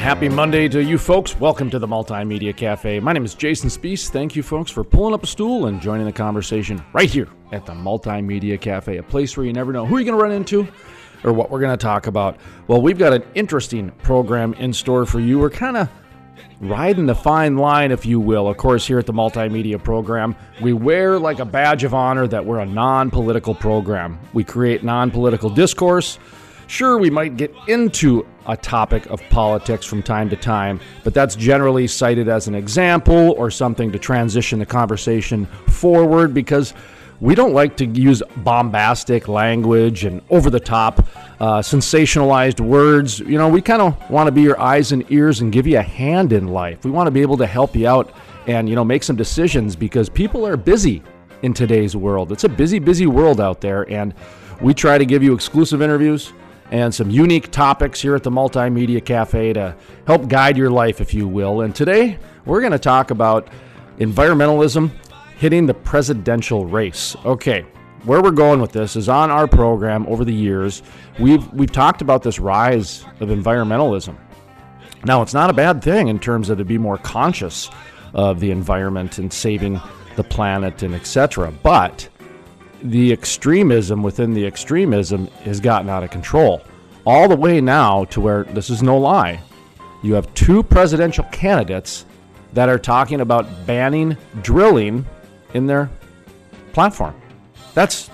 Happy Monday to you folks. Welcome to the Multimedia Cafe. My name is Jason Spiess. Thank you folks for pulling up a stool and joining the conversation right here at the Multimedia Cafe, a place where you never know who you're going to run into or what we're going to talk about. Well, we've got an interesting program in store for you. We're kind of riding the fine line, if you will. Of course, here at the Multimedia program, we wear like a badge of honor that we're a non political program. We create non political discourse. Sure, we might get into a topic of politics from time to time, but that's generally cited as an example or something to transition the conversation forward because we don't like to use bombastic language and over the top, uh, sensationalized words. You know, we kind of want to be your eyes and ears and give you a hand in life. We want to be able to help you out and, you know, make some decisions because people are busy in today's world. It's a busy, busy world out there, and we try to give you exclusive interviews and some unique topics here at the Multimedia Cafe to help guide your life, if you will. And today we're going to talk about environmentalism hitting the presidential race. Okay, where we're going with this is on our program over the years, we've we've talked about this rise of environmentalism. Now, it's not a bad thing in terms of to be more conscious of the environment and saving the planet and etc. But the extremism within the extremism has gotten out of control. All the way now to where this is no lie. You have two presidential candidates that are talking about banning drilling in their platform. That's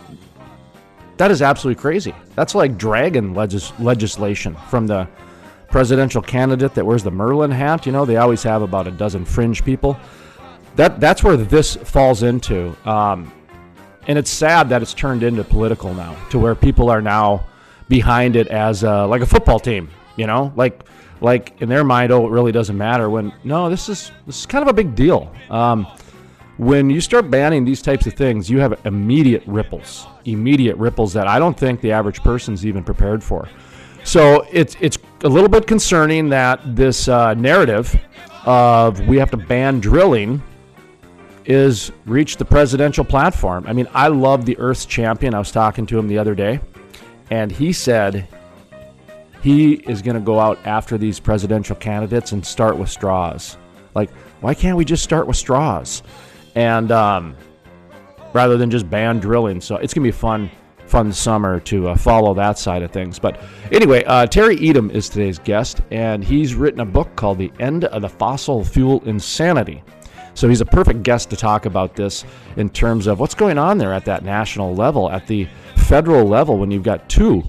that is absolutely crazy. That's like dragon legis- legislation from the presidential candidate that wears the Merlin hat. You know, they always have about a dozen fringe people. That that's where this falls into. Um, and it's sad that it's turned into political now, to where people are now behind it as uh, like a football team. You know, like like in their mind, oh, it really doesn't matter. When no, this is this is kind of a big deal. Um, when you start banning these types of things, you have immediate ripples, immediate ripples that I don't think the average person's even prepared for. So it's it's a little bit concerning that this uh, narrative of we have to ban drilling is reach the presidential platform. I mean, I love the Earth's champion. I was talking to him the other day, and he said he is going to go out after these presidential candidates and start with straws. Like, why can't we just start with straws? And um, rather than just ban drilling. So it's going to be fun, fun summer to uh, follow that side of things. But anyway, uh, Terry Etam is today's guest, and he's written a book called The End of the Fossil Fuel Insanity. So he's a perfect guest to talk about this in terms of what's going on there at that national level, at the federal level, when you've got two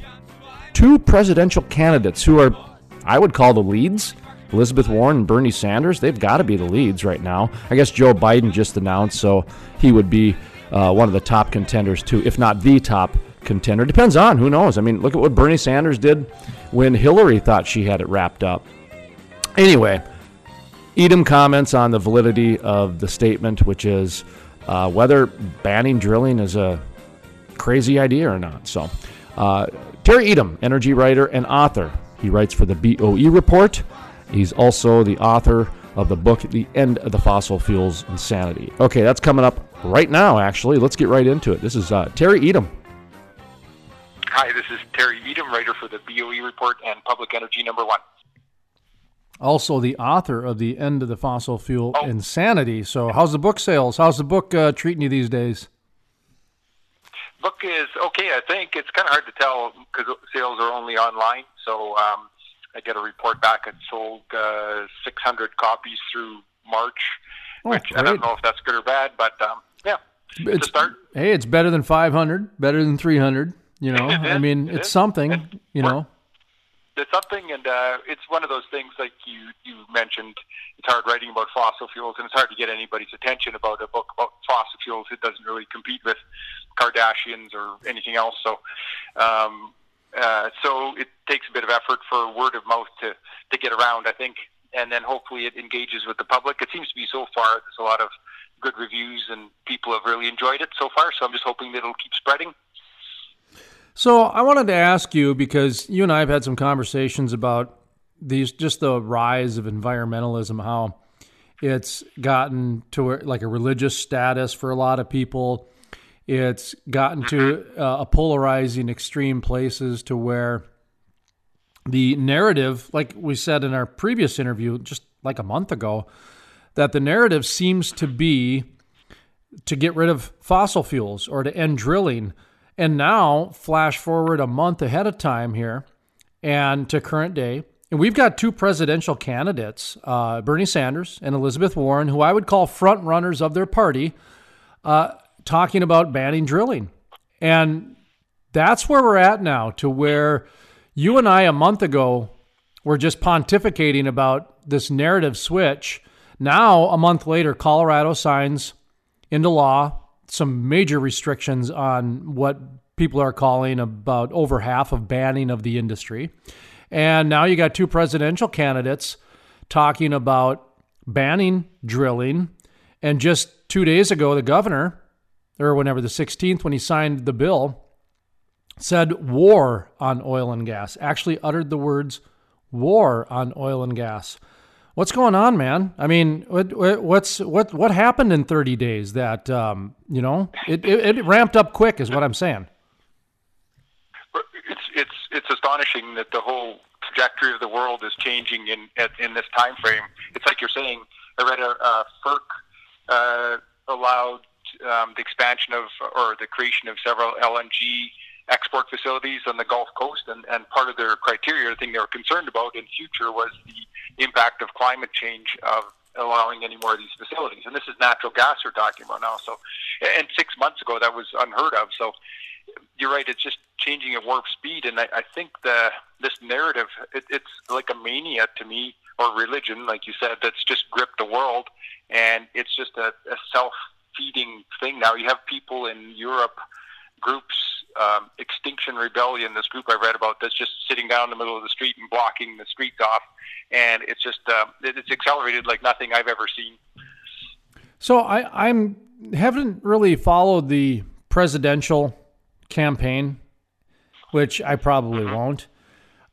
two presidential candidates who are, I would call the leads. Elizabeth Warren and Bernie Sanders, they've got to be the leads right now. I guess Joe Biden just announced, so he would be uh, one of the top contenders too, if not the top contender. Depends on who knows. I mean, look at what Bernie Sanders did when Hillary thought she had it wrapped up. Anyway, Etam comments on the validity of the statement, which is uh, whether banning drilling is a crazy idea or not. So, uh, Terry Etam, energy writer and author. He writes for the BOE Report. He's also the author of the book, The End of the Fossil Fuels Insanity. Okay, that's coming up right now, actually. Let's get right into it. This is uh, Terry Etam. Hi, this is Terry Etam, writer for the BOE Report and Public Energy Number One also the author of the end of the fossil fuel oh. insanity. So, how's the book sales? How's the book uh, treating you these days? Book is okay. I think it's kind of hard to tell because sales are only online. So um, I get a report back. It sold uh, 600 copies through March, oh, which great. I don't know if that's good or bad, but um, yeah, it's, start. Hey, it's better than 500, better than 300. You know, I mean, it's something. You know there's something, and uh, it's one of those things like you you mentioned. It's hard writing about fossil fuels, and it's hard to get anybody's attention about a book about fossil fuels. It doesn't really compete with Kardashians or anything else. So, um, uh, so it takes a bit of effort for word of mouth to to get around. I think, and then hopefully it engages with the public. It seems to be so far. There's a lot of good reviews, and people have really enjoyed it so far. So I'm just hoping that it'll keep spreading. So I wanted to ask you because you and I have had some conversations about these, just the rise of environmentalism, how it's gotten to like a religious status for a lot of people. It's gotten to uh, a polarizing extreme places to where the narrative, like we said in our previous interview, just like a month ago, that the narrative seems to be to get rid of fossil fuels or to end drilling and now, flash forward a month ahead of time here and to current day. And we've got two presidential candidates, uh, Bernie Sanders and Elizabeth Warren, who I would call front runners of their party, uh, talking about banning drilling. And that's where we're at now, to where you and I a month ago were just pontificating about this narrative switch. Now, a month later, Colorado signs into law some major restrictions on what people are calling about over half of banning of the industry. And now you got two presidential candidates talking about banning drilling. And just two days ago, the governor, or whenever the 16th, when he signed the bill, said war on oil and gas, actually uttered the words war on oil and gas. What's going on, man? I mean, what, what's what what happened in 30 days that um, you know it, it, it ramped up quick, is what I'm saying. It's it's it's astonishing that the whole trajectory of the world is changing in in this time frame. It's like you're saying. I read a, a FERC uh, allowed um, the expansion of or the creation of several LNG export facilities on the Gulf Coast, and, and part of their criteria, the thing they were concerned about in future was the impact of climate change of allowing any more of these facilities. And this is natural gas we're talking about now. So, and six months ago that was unheard of. So, you're right. It's just changing at warp speed, and I, I think the this narrative it, it's like a mania to me, or religion, like you said, that's just gripped the world, and it's just a, a self feeding thing now. You have people in Europe, groups um, Extinction Rebellion, this group I read about, that's just sitting down in the middle of the street and blocking the streets off, and it's just uh, it's accelerated like nothing I've ever seen. So I I'm haven't really followed the presidential campaign, which I probably mm-hmm. won't.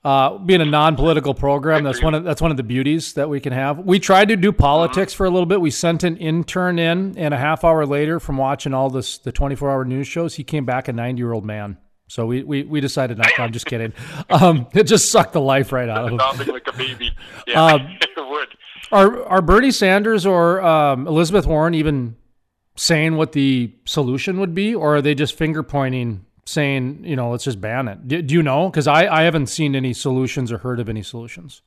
Uh, being a non-political program, that's one of that's one of the beauties that we can have. We tried to do politics for a little bit. We sent an intern in, and a half hour later, from watching all this the 24-hour news shows, he came back a 90-year-old man. So we, we, we decided not. I'm just kidding. Um, it just sucked the life right out of him. Sounding like a baby. Yeah, um, it would. Are are Bernie Sanders or um, Elizabeth Warren even saying what the solution would be, or are they just finger pointing saying, you know, let's just ban it. Do, do you know? Because I, I haven't seen any solutions or heard of any solutions.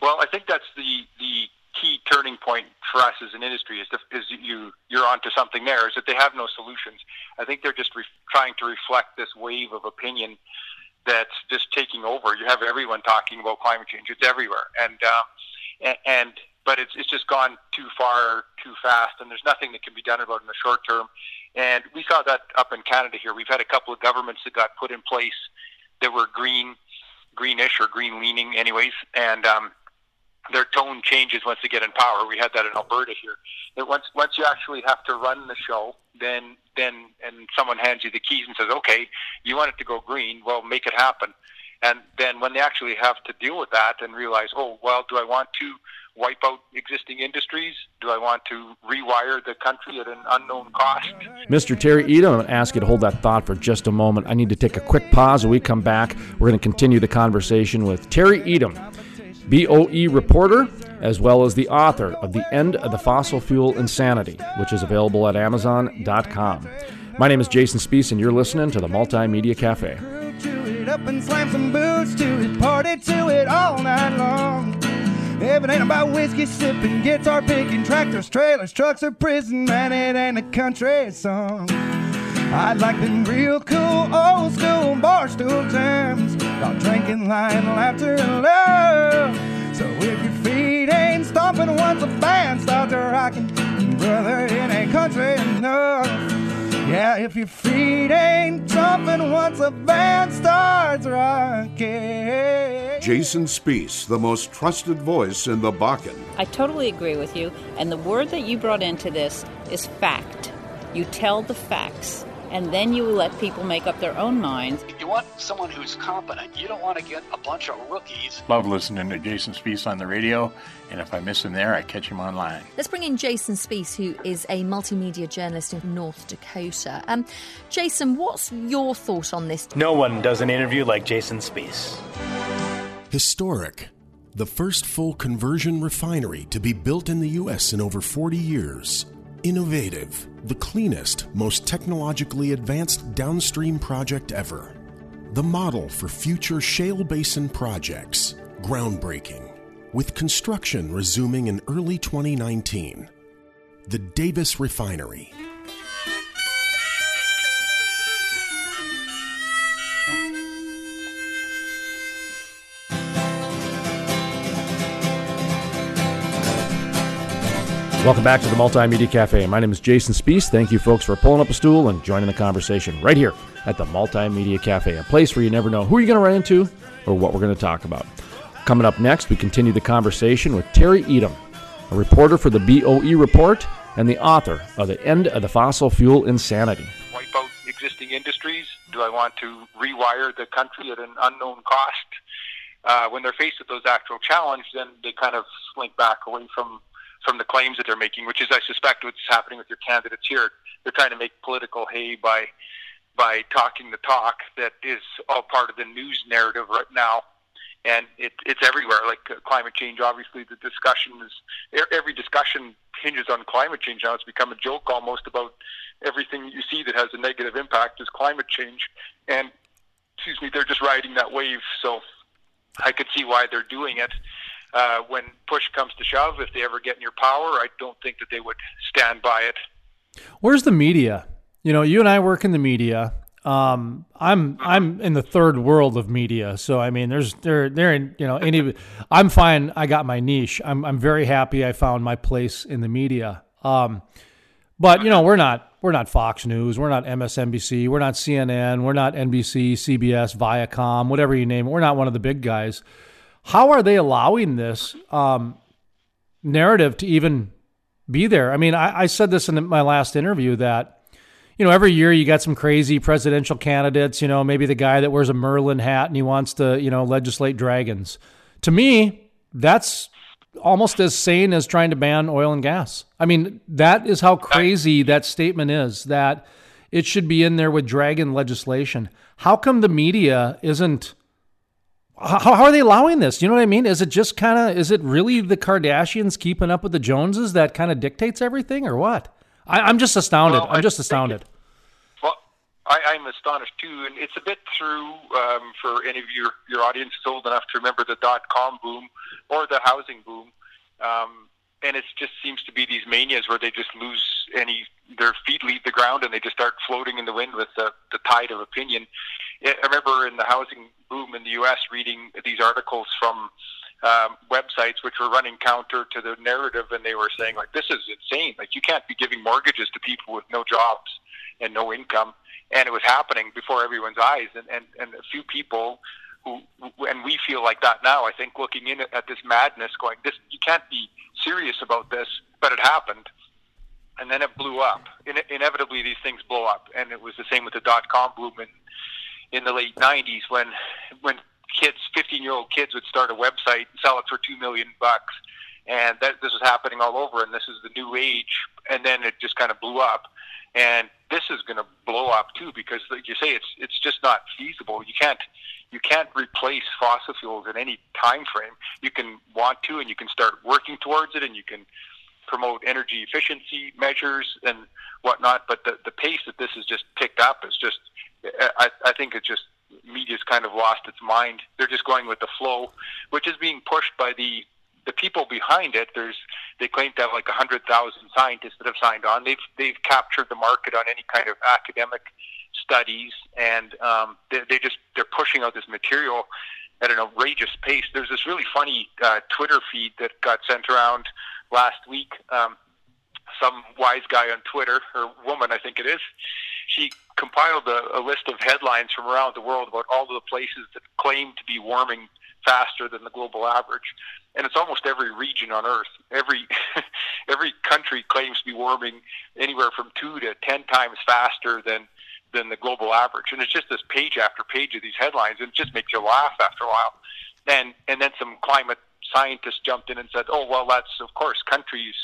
Well, I think that's the the key turning point for us as an industry is, to, is you you're onto something there is that they have no solutions. I think they're just re- trying to reflect this wave of opinion that's just taking over. You have everyone talking about climate change; it's everywhere, and um, and, and but it's it's just gone too far, too fast, and there's nothing that can be done about it in the short term. And we saw that up in Canada here. We've had a couple of governments that got put in place that were green, greenish or green leaning, anyways, and um, their tone changes once they get in power. We had that in Alberta here. That once once you actually have to run the show, then then and someone hands you the keys and says, "Okay, you want it to go green? Well, make it happen." And then when they actually have to deal with that and realize, "Oh, well, do I want to?" Wipe out existing industries? Do I want to rewire the country at an unknown cost? Mr. Terry Etam, I'm going to ask you to hold that thought for just a moment. I need to take a quick pause. When we come back, we're going to continue the conversation with Terry Etam, BOE reporter, as well as the author of The End of the Fossil Fuel Insanity, which is available at Amazon.com. My name is Jason Spiess, and you're listening to the Multimedia Cafe. Ain't about whiskey sipping, guitar picking, tractors, trailers, trucks, or prison, man, it ain't a country song. I'd like them real cool old school bar stool jams while drinking line laughter and love. So if your feet ain't stomping once a band starts rocking, brother, it ain't country enough. Yeah, if your feet ain't jumping once a band starts rocking. Jason Spiess, the most trusted voice in the Bakken. I totally agree with you. And the word that you brought into this is fact. You tell the facts and then you let people make up their own minds. You want someone who's competent. You don't want to get a bunch of rookies. Love listening to Jason Spiess on the radio, and if I miss him there, I catch him online. Let's bring in Jason Spiess, who is a multimedia journalist in North Dakota. Um, Jason, what's your thought on this? No one does an interview like Jason Spiess. Historic. The first full conversion refinery to be built in the U.S. in over 40 years. Innovative the cleanest, most technologically advanced downstream project ever. The model for future shale basin projects. Groundbreaking. With construction resuming in early 2019. The Davis Refinery. Welcome back to the Multimedia Cafe. My name is Jason Spiess. Thank you, folks, for pulling up a stool and joining the conversation right here at the Multimedia Cafe, a place where you never know who you're going to run into or what we're going to talk about. Coming up next, we continue the conversation with Terry Etam, a reporter for the BOE Report and the author of The End of the Fossil Fuel Insanity. Wipe out existing industries? Do I want to rewire the country at an unknown cost? Uh, when they're faced with those actual challenges, then they kind of slink back away from from the claims that they're making, which is, I suspect, what's happening with your candidates here. They're trying to make political hay by by talking the talk that is all part of the news narrative right now, and it, it's everywhere. Like uh, climate change, obviously, the discussion is every discussion hinges on climate change now. It's become a joke almost about everything you see that has a negative impact is climate change, and excuse me, they're just riding that wave. So I could see why they're doing it uh, when push comes to shove, if they ever get in your power, I don't think that they would stand by it. Where's the media? You know, you and I work in the media. Um, I'm I'm in the third world of media, so I mean, there's there there you know any. I'm fine. I got my niche. I'm I'm very happy. I found my place in the media. Um, but you know, we're not we're not Fox News. We're not MSNBC. We're not CNN. We're not NBC, CBS, Viacom, whatever you name it. We're not one of the big guys. How are they allowing this um, narrative to even be there? I mean, I, I said this in my last interview that you know, every year you got some crazy presidential candidates, you know, maybe the guy that wears a Merlin hat and he wants to, you know, legislate dragons. To me, that's almost as sane as trying to ban oil and gas. I mean, that is how crazy that statement is that it should be in there with dragon legislation. How come the media isn't how, how are they allowing this? You know what I mean? Is it just kind of, is it really the Kardashians keeping up with the Joneses that kind of dictates everything or what? I, am just astounded. Well, I'm just astounded. well, I, am astonished too, and it's a bit through um, for any of your your audience old enough to remember the dot com boom or the housing boom, um, and it just seems to be these manias where they just lose any their feet leave the ground and they just start floating in the wind with the, the tide of opinion. I remember in the housing boom in the U.S. reading these articles from um, websites which were running counter to the narrative, and they were saying like, "This is insane! Like, you can't be giving mortgages to people with no jobs and no income." And it was happening before everyone's eyes, and and, and a few people who, and we feel like that now. I think looking in at this madness, going, "This you can't be serious about this," but it happened and then it blew up. In- inevitably, these things blow up, and it was the same with the dot com boom in in the late '90s when when kids, 15 year old kids, would start a website and sell it for two million bucks, and that this was happening all over, and this is the new age, and then it just kind of blew up, and this is going to blow up too because, like you say, it's it's just not feasible. You can't you can't replace fossil fuels in any time frame. You can want to, and you can start working towards it, and you can promote energy efficiency measures and whatnot. But the, the pace that this has just picked up is just, I, I think it's just media's kind of lost its mind. They're just going with the flow, which is being pushed by the the people behind it, there's they claim to have like a hundred thousand scientists that have signed on. They've they've captured the market on any kind of academic studies, and um, they, they just they're pushing out this material at an outrageous pace. There's this really funny uh, Twitter feed that got sent around last week. Um, some wise guy on Twitter, or woman, I think it is, she compiled a, a list of headlines from around the world about all of the places that claim to be warming faster than the global average. And it's almost every region on Earth. Every every country claims to be warming anywhere from two to ten times faster than than the global average. And it's just this page after page of these headlines, and it just makes you laugh after a while. And and then some climate scientists jumped in and said, "Oh well, that's of course countries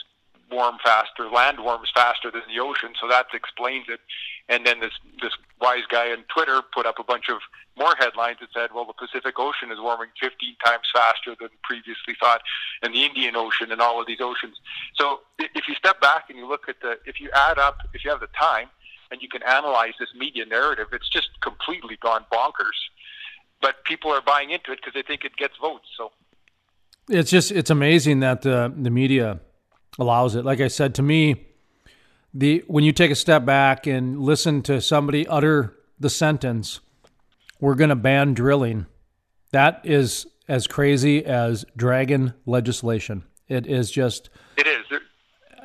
warm faster, land warms faster than the ocean, so that explains it." And then this this wise guy on Twitter put up a bunch of more headlines that said, "Well, the Pacific Ocean is warming 15 times faster than previously thought, and the Indian Ocean, and all of these oceans." So if you step back and you look at the, if you add up, if you have the time, and you can analyze this media narrative, it's just completely gone bonkers. But people are buying into it because they think it gets votes. So it's just it's amazing that the the media allows it. Like I said, to me, the when you take a step back and listen to somebody utter the sentence, "We're going to ban drilling," that is as crazy as dragon legislation. It is just. It is.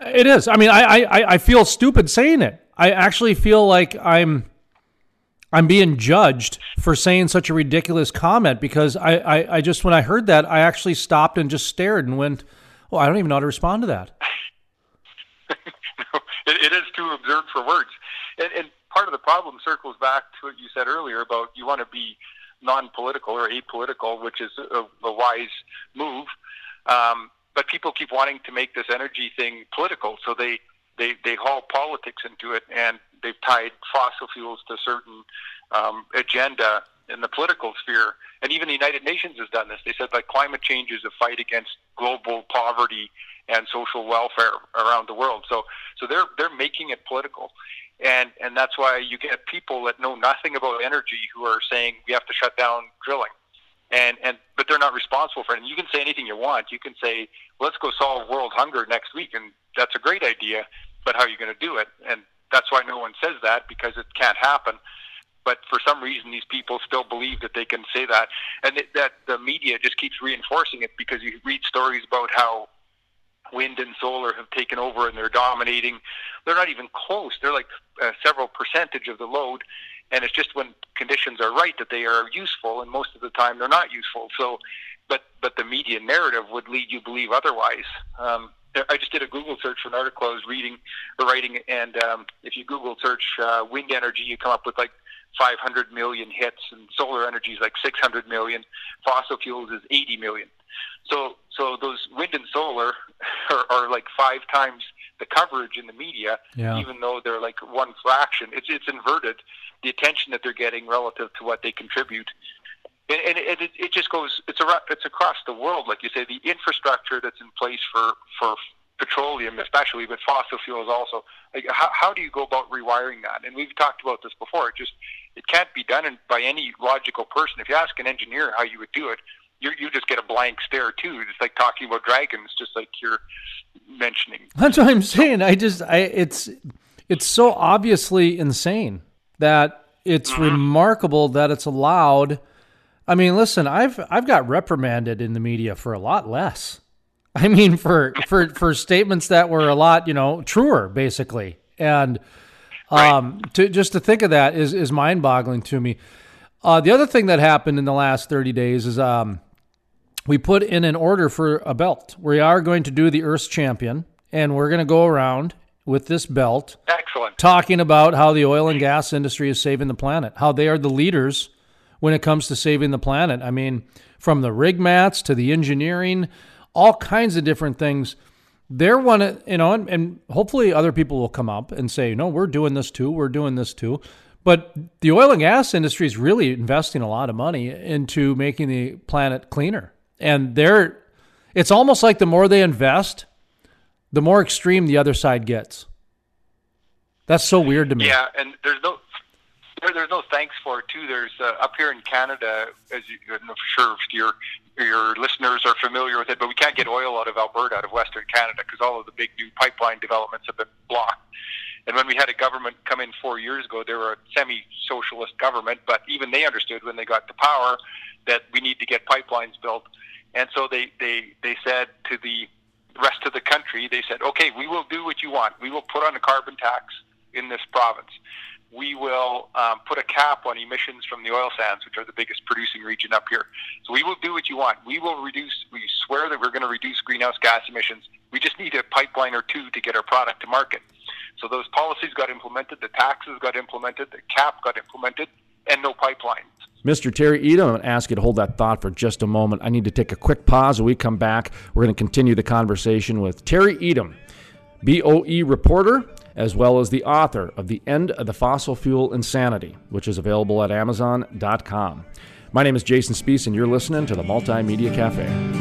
It is. I mean, I, I I feel stupid saying it. I actually feel like I'm I'm being judged for saying such a ridiculous comment because I, I, I, just when I heard that I actually stopped and just stared and went, "Oh, I don't even know how to respond to that." it, it is too absurd for words, and, and part of the problem circles back to what you said earlier about you want to be non-political or apolitical, which is a, a wise move. Um, but people keep wanting to make this energy thing political, so they they they haul politics into it, and they've tied fossil fuels to certain um, agenda in the political sphere. And even the United Nations has done this. They said that climate change is a fight against global poverty and social welfare around the world. So so they're they're making it political. And and that's why you get people that know nothing about energy who are saying we have to shut down drilling and and but they're not responsible for it. And you can say anything you want. You can say, "Let's go solve world hunger next week," and that's a great idea. But how are you going to do it? And that's why no one says that because it can't happen. But for some reason, these people still believe that they can say that, and it, that the media just keeps reinforcing it because you read stories about how wind and solar have taken over and they're dominating. They're not even close. They're like uh, several percentage of the load, and it's just when conditions are right that they are useful, and most of the time they're not useful. So, but but the media narrative would lead you to believe otherwise. Um, I just did a Google search for an article I was reading or writing, and um, if you Google search uh, wind energy, you come up with like 500 million hits, and solar energy is like 600 million. Fossil fuels is 80 million. So, so those wind and solar are, are like five times the coverage in the media, yeah. even though they're like one fraction. It's it's inverted the attention that they're getting relative to what they contribute. And, and it, it, it just goes. It's around, It's across the world, like you say. The infrastructure that's in place for for petroleum, especially, but fossil fuels also. Like, how, how do you go about rewiring that? And we've talked about this before. It just it can't be done by any logical person. If you ask an engineer how you would do it, you you just get a blank stare too. It's like talking about dragons, just like you're mentioning. That's what I'm saying. I just I it's it's so obviously insane that it's mm-hmm. remarkable that it's allowed. I mean, listen, I've I've got reprimanded in the media for a lot less. I mean, for for for statements that were a lot, you know, truer, basically, and um, to just to think of that is is mind boggling to me. Uh, the other thing that happened in the last thirty days is um, we put in an order for a belt. We are going to do the Earth's Champion, and we're going to go around with this belt. Excellent. Talking about how the oil and gas industry is saving the planet, how they are the leaders when it comes to saving the planet. I mean, from the rig mats to the engineering, all kinds of different things. They're one, you know, and, and hopefully other people will come up and say, no, we're doing this too. We're doing this too. But the oil and gas industry is really investing a lot of money into making the planet cleaner and they're it's almost like the more they invest, the more extreme the other side gets. That's so weird to me. Yeah, and there's no there, there's no thanks for it too. There's uh, up here in Canada, as you, I'm sure you're your listeners are familiar with it, but we can't get oil out of Alberta, out of Western Canada, because all of the big new pipeline developments have been blocked. And when we had a government come in four years ago, they were a semi-socialist government, but even they understood when they got to power that we need to get pipelines built. And so they, they, they said to the rest of the country, they said, okay, we will do what you want. We will put on a carbon tax in this province. We will um, put a cap on emissions from the oil sands, which are the biggest producing region up here. So we will do what you want. We will reduce, we swear that we're going to reduce greenhouse gas emissions. We just need a pipeline or two to get our product to market. So those policies got implemented, the taxes got implemented, the cap got implemented, and no pipelines. Mr. Terry Etam, I'm going to ask you to hold that thought for just a moment. I need to take a quick pause. When we come back, we're going to continue the conversation with Terry Etam, BOE reporter, as well as the author of The End of the Fossil Fuel Insanity, which is available at Amazon.com. My name is Jason Spiess, and you're listening to the Multimedia Cafe.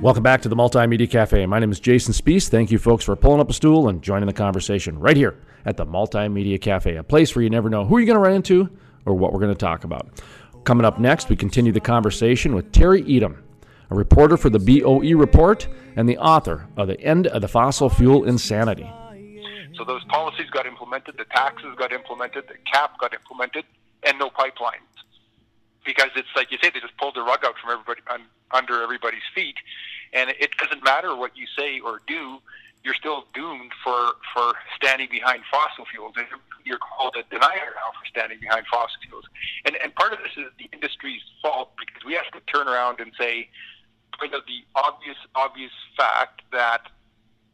Welcome back to the Multimedia Cafe. My name is Jason Spiess. Thank you, folks, for pulling up a stool and joining the conversation right here at the Multimedia Cafe, a place where you never know who you're going to run into or what we're going to talk about. Coming up next, we continue the conversation with Terry Etam, a reporter for the BOE Report and the author of The End of the Fossil Fuel Insanity. So those policies got implemented, the taxes got implemented, the cap got implemented, and no pipelines because it's like you say, they just pulled the rug out from everybody un, under everybody's feet, and it doesn't matter what you say or do. You're still doomed for for standing behind fossil fuels. You're called a denier now for standing behind fossil fuels, and and part of this is the industry's fault because we have to turn around and say, point out the obvious obvious fact that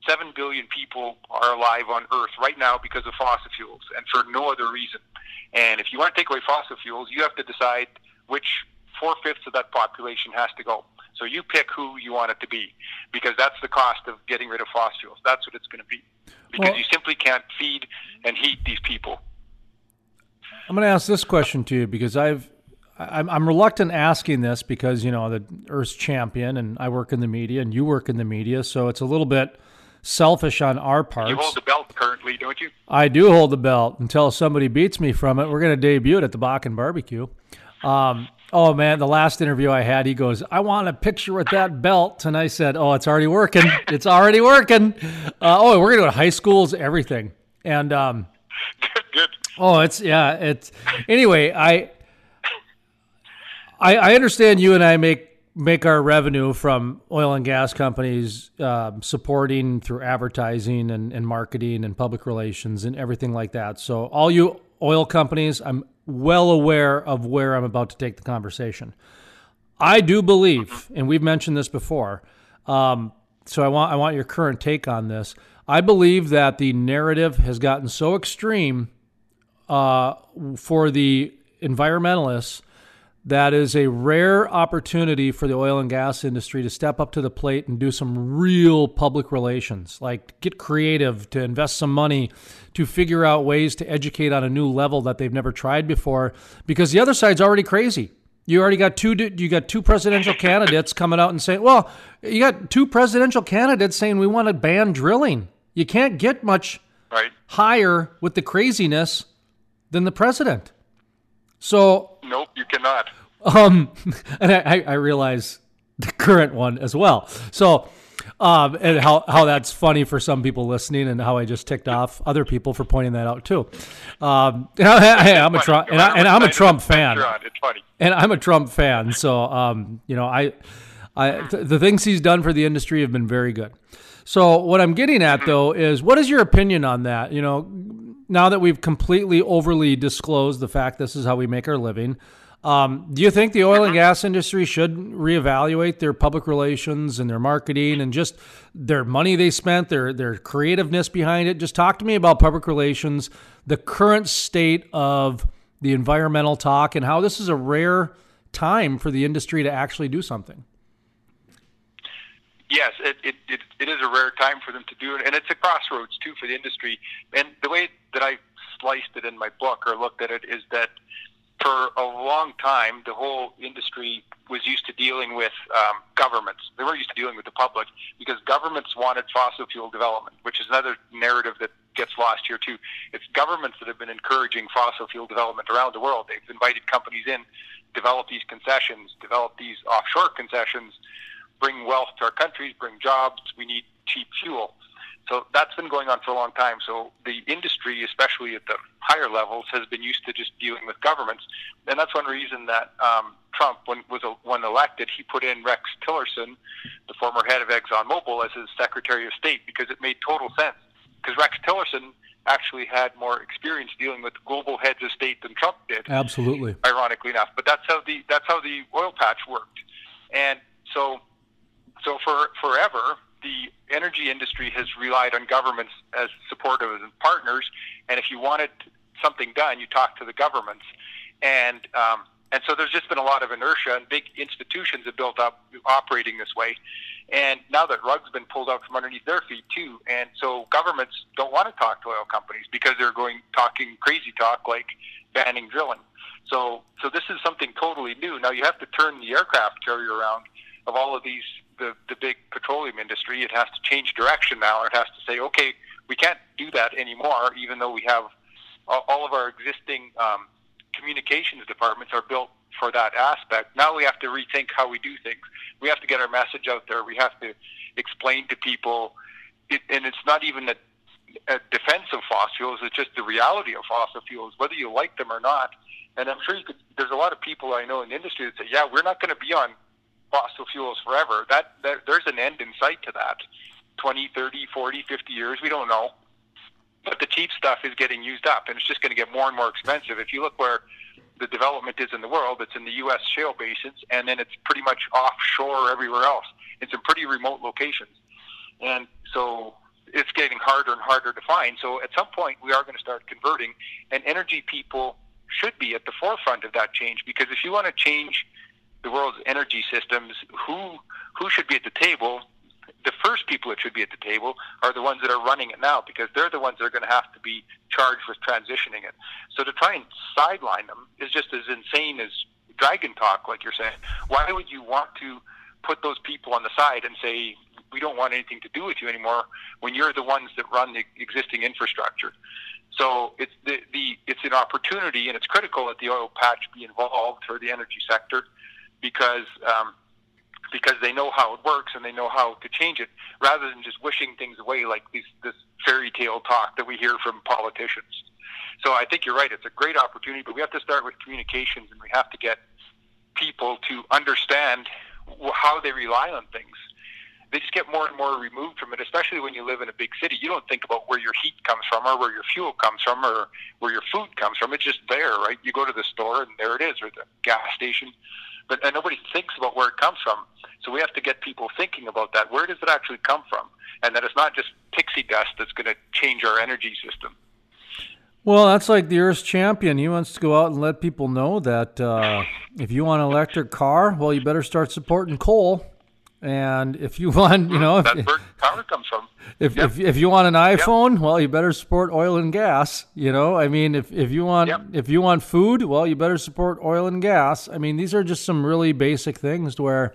seven billion people are alive on Earth right now because of fossil fuels, and for no other reason. And if you want to take away fossil fuels, you have to decide which four fifths of that population has to go. So you pick who you want it to be, because that's the cost of getting rid of fossil fuels. That's what it's going to be, because well, you simply can't feed and heat these people. I'm going to ask this question to you because I've I'm, I'm reluctant asking this because you know the Earth's champion, and I work in the media, and you work in the media, so it's a little bit selfish on our part. You hold the belt currently, don't you? I do hold the belt until somebody beats me from it. We're going to debut it at the Bakken Barbecue. Um, oh man, the last interview I had, he goes, "I want a picture with that belt," and I said, "Oh, it's already working. It's already working." Uh, oh, we're gonna go to high schools, everything, and um, good, good. Oh, it's yeah, it's anyway. I, I, I understand you and I make make our revenue from oil and gas companies uh, supporting through advertising and, and marketing and public relations and everything like that. So all you oil companies, I'm well aware of where I'm about to take the conversation. I do believe, and we've mentioned this before. Um, so I want I want your current take on this. I believe that the narrative has gotten so extreme uh, for the environmentalists that is a rare opportunity for the oil and gas industry to step up to the plate and do some real public relations, like get creative, to invest some money, to figure out ways to educate on a new level that they've never tried before. Because the other side's already crazy. You already got two. You got two presidential candidates coming out and saying, "Well, you got two presidential candidates saying we want to ban drilling." You can't get much right. higher with the craziness than the president. So nope, you cannot. Um, and I, I realize the current one as well. So, um, and how how that's funny for some people listening, and how I just ticked off other people for pointing that out too. Um, and I, am a Trump, and, I, am a Trump fan. It's funny. And I'm a Trump fan, so um, you know, I, I th- the things he's done for the industry have been very good. So what I'm getting at mm-hmm. though is, what is your opinion on that? You know, now that we've completely overly disclosed the fact this is how we make our living, um, do you think the oil and gas industry should reevaluate their public relations and their marketing and just their money they spent, their their creativeness behind it? Just talk to me about public relations, the current state of the environmental talk, and how this is a rare time for the industry to actually do something. Yes, it, it, it, it is a rare time for them to do it, and it's a crossroads too for the industry. And the way that I sliced it in my book or looked at it is that for a long time, the whole industry was used to dealing with um, governments. They weren't used to dealing with the public because governments wanted fossil fuel development, which is another narrative that gets lost here too. It's governments that have been encouraging fossil fuel development around the world. They've invited companies in, develop these concessions, develop these offshore concessions, bring wealth to our countries, bring jobs. We need cheap fuel. So that's been going on for a long time. So the industry, especially at the higher levels, has been used to just dealing with governments, and that's one reason that um, Trump, when was when elected, he put in Rex Tillerson, the former head of ExxonMobil, as his Secretary of State because it made total sense. Because Rex Tillerson actually had more experience dealing with global heads of state than Trump did. Absolutely. Ironically enough, but that's how the that's how the oil patch worked, and so so for forever the energy industry has relied on governments as supportive and partners, and if you wanted something done, you talk to the governments, and um, and so there's just been a lot of inertia, and big institutions have built up operating this way. And now that rug's been pulled out from underneath their feet too, and so governments don't want to talk to oil companies because they're going talking crazy talk like banning drilling. So so this is something totally new. Now you have to turn the aircraft carrier around of all of these the, the big petroleum industry. It has to change direction now. It has to say, okay, we can't do that anymore, even though we have all of our existing um, communications departments are built for that aspect. Now we have to rethink how we do things. We have to get our message out there. We have to explain to people, it, and it's not even a, a defense of fossil fuels. It's just the reality of fossil fuels, whether you like them or not. And I'm sure you could. There's a lot of people I know in the industry that say, "Yeah, we're not going to be on fossil fuels forever. That, that there's an end in sight to that. 20, 30, 40, 50 years, we don't know. But the cheap stuff is getting used up, and it's just going to get more and more expensive. If you look where the development is in the world, it's in the U.S. shale basins, and then it's pretty much offshore everywhere else. It's in pretty remote locations, and so it's getting harder and harder to find. So at some point, we are going to start converting, and energy people should be at the forefront of that change because if you want to change the world's energy systems, who who should be at the table? The first people that should be at the table are the ones that are running it now because they're the ones that are going to have to be charged with transitioning it. So to try and sideline them is just as insane as dragon talk, like you're saying. Why would you want to put those people on the side and say we don't want anything to do with you anymore when you're the ones that run the existing infrastructure? So it's the, the it's an opportunity and it's critical that the oil patch be involved for the energy sector because um, because they know how it works and they know how to change it, rather than just wishing things away like these, this fairy tale talk that we hear from politicians. So I think you're right; it's a great opportunity, but we have to start with communications, and we have to get people to understand how they rely on things. They just get more and more removed from it, especially when you live in a big city. You don't think about where your heat comes from, or where your fuel comes from, or where your food comes from. It's just there, right? You go to the store, and there it is, or the gas station but nobody thinks about where it comes from. So we have to get people thinking about that. Where does it actually come from? And that it's not just pixie dust that's going to change our energy system. Well, that's like the Earth's champion. He wants to go out and let people know that uh, if you want an electric car, well, you better start supporting coal. And if you want, you know, That's where power comes from. if, Yep. if, if you want an iPhone, well, you better support oil and gas. You know, I mean, if, if you want if you want food, well, you better support oil and gas. I mean, these are just some really basic things where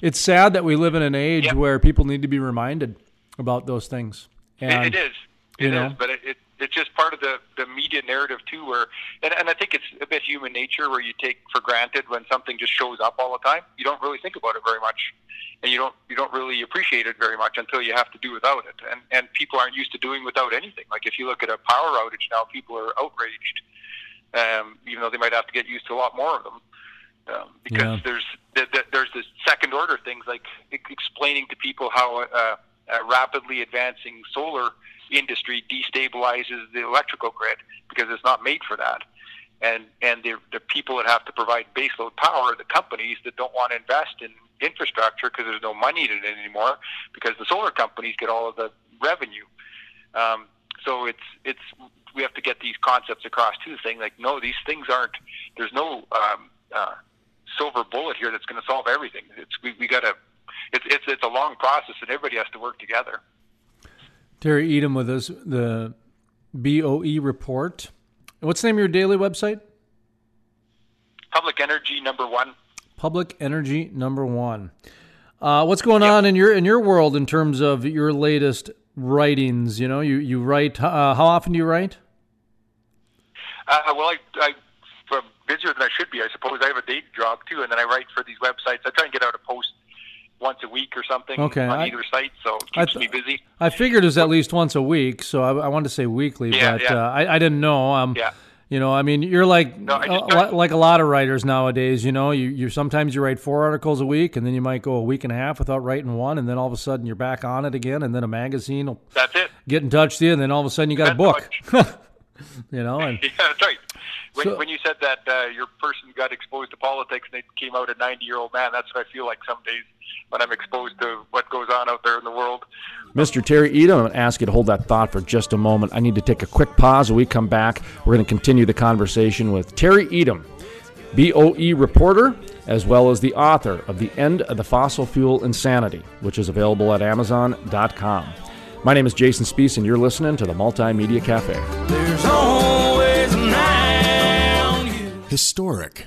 it's sad that we live in an age where people need to be reminded about those things. And, it, it is. you It is, know. but it, it it's just part of the the media narrative too, where and, and I think it's a bit human nature where you take for granted when something just shows up all the time. You don't really think about it very much, and you don't you don't really appreciate it very much until you have to do without it. And and people aren't used to doing without anything. Like if you look at a power outage now, people are outraged, um, even though they might have to get used to a lot more of them. Um, because Yeah. there's th- th- there's this second order things like explaining to people how uh, a rapidly advancing solar industry destabilizes the electrical grid because it's not made for that. And and the the people that have to provide baseload power, are the companies that don't want to invest in infrastructure because there's no money in it anymore because the solar companies get all of the revenue. Um, so it's it's we have to get these concepts across too, saying like no, these things aren't. There's no um, uh, silver bullet here that's going to solve everything. It's we, we got to. It's it's it's a long process, and everybody has to work together. Terry Etam with us, the BOE report. What's the name of your daily website? Public energy number one. Public Energy Number One. Uh, what's going on in your in your world in terms of your latest writings? You know, you you write. Uh, how often do you write? Uh, well, I, I I'm busier than I should be. I suppose I have a day job too, and then I write for these websites. I try and get out a post once a week or something Okay, on I- either site, so it keeps th- me busy. I figured it was at least once a week, so I, I wanted to say weekly, Yeah, but yeah. Uh, I, I didn't know. Um, Yeah. You know, I mean, you're like just uh, like a lot of writers nowadays. You know, you you sometimes you write four articles a week, and then you might go a week and a half without writing one, and then all of a sudden you're back on it again, and then a magazine will That's it. get in touch with you, and then all of a sudden you got a book. you know, and Yeah, that's right. When, So- when you said that uh, your person got exposed to politics and they came out a 90 year old man, that's what I feel like some days when I'm exposed to what goes on out there in the world. Mr. Terry Etam, I'm going to ask you to hold that thought for just a moment. I need to take a quick pause. When we come back, we're going to continue the conversation with Terry Etam, BOE reporter, as well as the author of The End of the Fossil Fuel Insanity, which is available at Amazon.com. My name is Jason Spiess, and you're listening to the Multimedia Cafe. There's always an eye on you. Historic.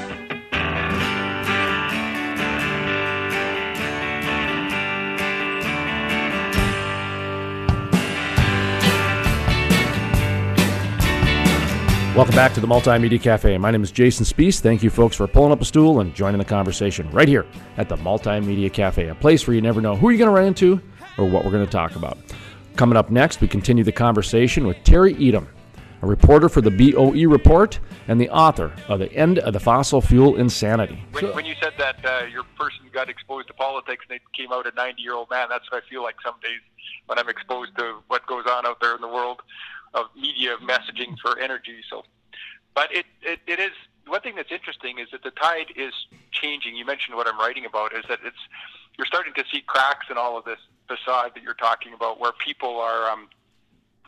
Welcome back to the Multimedia Cafe. My name is Jason Spiess. Thank you, folks, for pulling up a stool and joining the conversation right here at the Multimedia Cafe, a place where you never know who you're going to run into or what we're going to talk about. Coming up next, we continue the conversation with Terry Etam, a reporter for the BOE Report and the author of The End of the Fossil Fuel Insanity. When, when you said that uh, your person got exposed to politics and they came out a 90 year old man, that's what I feel like some days when I'm exposed to what goes on out there in the world of media messaging for energy. So, but it, it, it is one thing that's interesting is that the tide is changing. You mentioned what I'm writing about is that it's you're starting to see cracks in all of this facade that you're talking about, where people are. Um,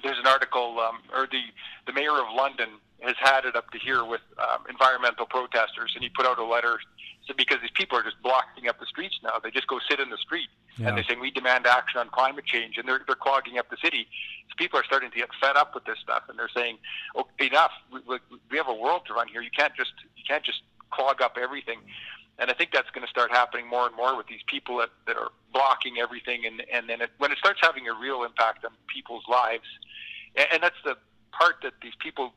there's an article, um, or the the mayor of London has had it up to here with um, environmental protesters, and he put out a letter so because these people are just blocking up the streets now. They just go sit in the street Yeah. and they're saying we demand action on climate change, and they're they're clogging up the city. So people are starting to get fed up with this stuff, and they're saying, "Oh, enough! We, we, we have a world to run here. You can't just you can't just clog up everything." And I think that's going to start happening more and more with these people that, that are blocking everything. And, and then it, when it starts having a real impact on people's lives, and, and that's the part that these people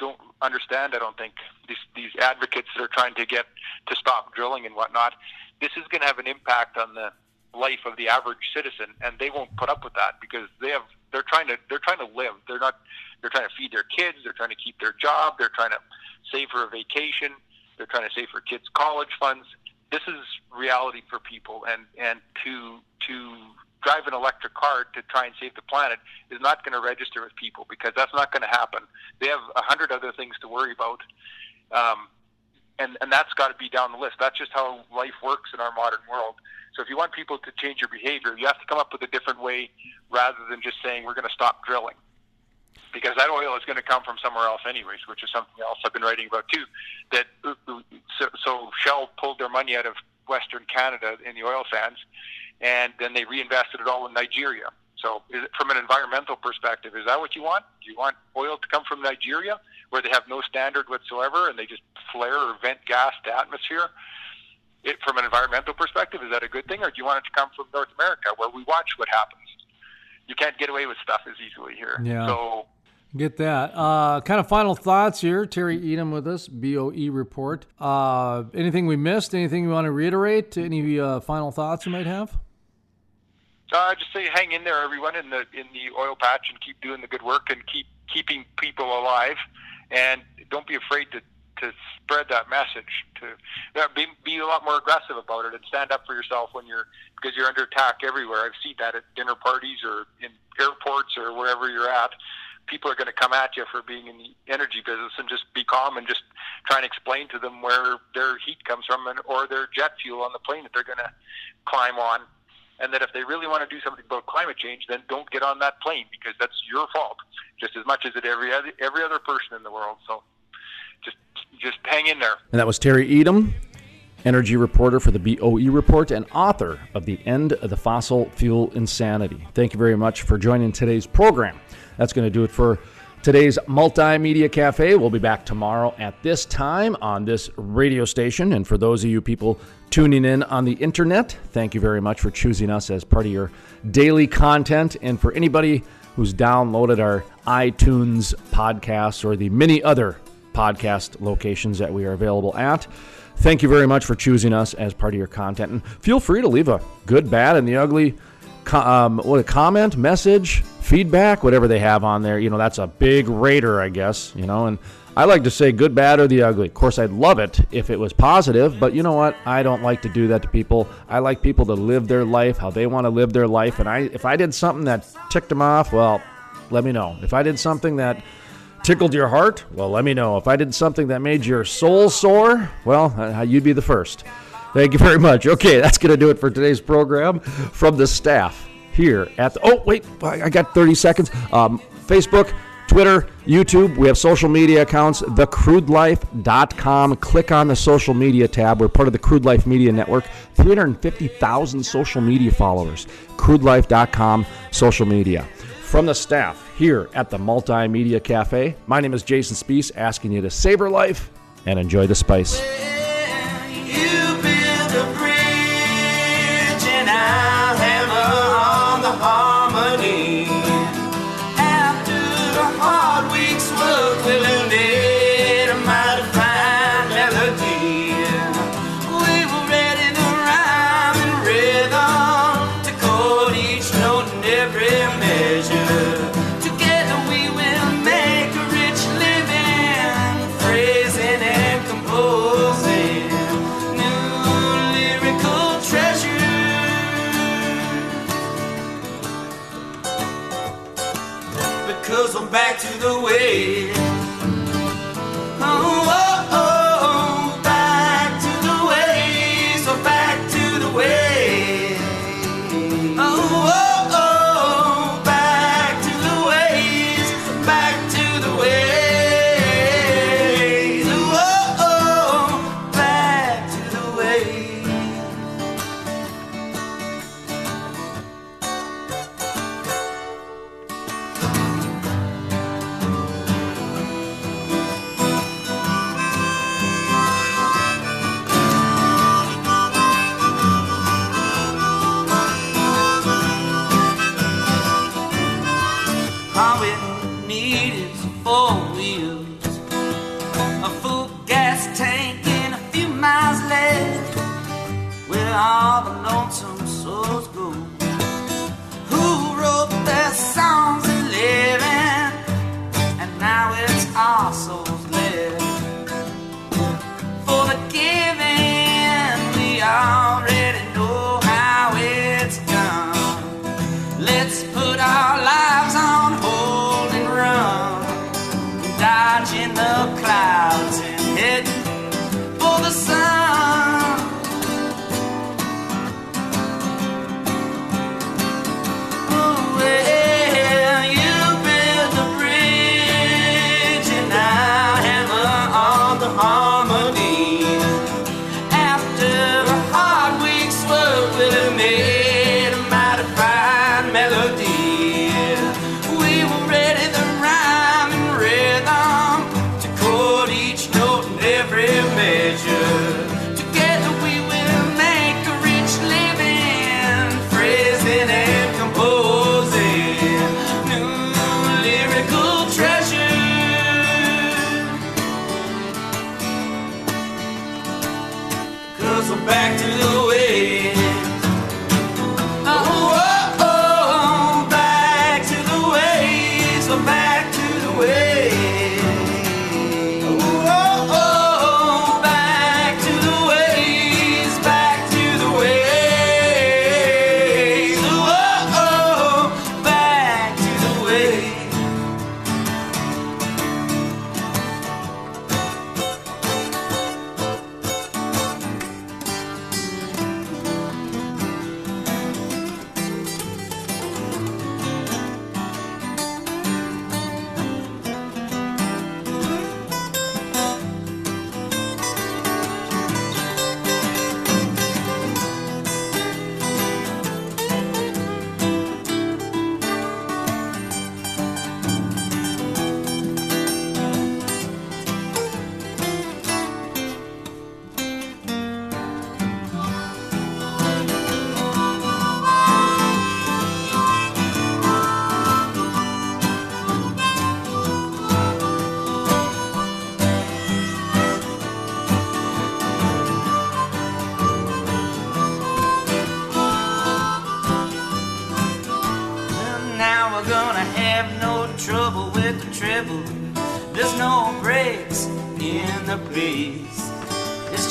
don't understand. I don't think these these advocates that are trying to get to stop drilling and whatnot. This is going to have an impact on the life of the average citizen, and they won't put up with that because they have they're trying to they're trying to live. They're not they're trying to feed their kids. They're trying to keep their job. They're trying to save for a vacation. They're trying to save for kids' college funds. This is reality for people, and and to to drive an electric car to try and save the planet is not going to register with people because that's not going to happen. They have a hundred other things to worry about, um, and and that's got to be down the list. That's just how life works in our modern world. So if you want people to change your behavior, you have to come up with a different way rather than just saying we're going to stop drilling. Because that oil is going to come from somewhere else, anyways, which is something else I've been writing about too. That so, so Shell pulled their money out of Western Canada in the oil sands, and then they reinvested it all in Nigeria. So, is it, from an environmental perspective, is that what you want? Do you want oil to come from Nigeria, where they have no standard whatsoever, and they just flare or vent gas to atmosphere? It, from an environmental perspective, is that a good thing, or do you want it to come from North America, where we watch what happens? You can't get away with stuff as easily here. Yeah. So, Get that. Uh, kind of final thoughts here. Terry Etam with us, BOE report. Uh, anything we missed? Anything you want to reiterate? Any uh, final thoughts you might have? Uh, just say hang in there, everyone, in the in the oil patch, and keep doing the good work, and keep keeping people alive, and don't be afraid to to spread that message. To uh, be be a lot more aggressive about it, and stand up for yourself when you're because you're under attack everywhere. I've seen that at dinner parties or in airports or wherever you're at. People are going to come at you for being in the energy business, and just be calm and just try and explain to them where their heat comes from, and or their jet fuel on the plane that they're going to climb on and that if they really want to do something about climate change, then don't get on that plane because that's your fault, just as much as it every other every other person in the world. So just just hang in there. And that was Terry Etam, energy reporter for the BOE Report and author of The End of the Fossil Fuel Insanity. Thank you very much for joining today's program. That's going to do it for today's Multimedia Cafe. We'll be back tomorrow at this time on this radio station. And for those of you people tuning in on the internet, thank you very much for choosing us as part of your daily content. And for anybody who's downloaded our iTunes podcast or the many other podcast locations that we are available at, thank you very much for choosing us as part of your content. And feel free to leave a good, bad, and the ugly um, what a comment, message, feedback, whatever they have on there. You know, that's a big rater, I guess. You know, and I like to say good, bad, or the ugly. Of course, I'd love it if it was positive, but you know what? I don't like to do that to people. I like people to live their life how they want to live their life. And I, if I did something that ticked them off, well, let me know. If I did something that tickled your heart, well, let me know. If I did something that made your soul sore, well, uh, you'd be the first. Thank you very much. Okay, that's going to do it for today's program from the staff here at the. Oh, wait, I got 30 seconds. Um, Facebook, Twitter, YouTube. We have social media accounts, thecrudelife.com. Click on the social media tab. We're part of the Crude Life Media Network. 350,000 social media followers. Crudelife.com, social media. From the staff here at the Multimedia Cafe, my name is Jason Spiess, asking you to savor life and enjoy the spice. Back to the way.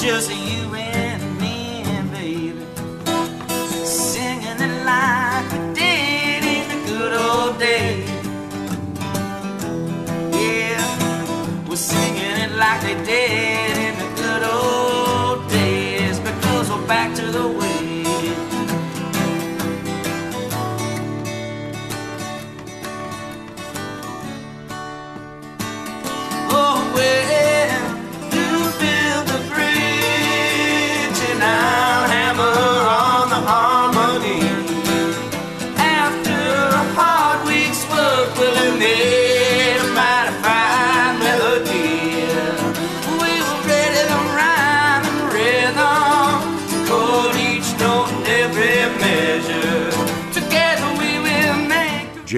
Just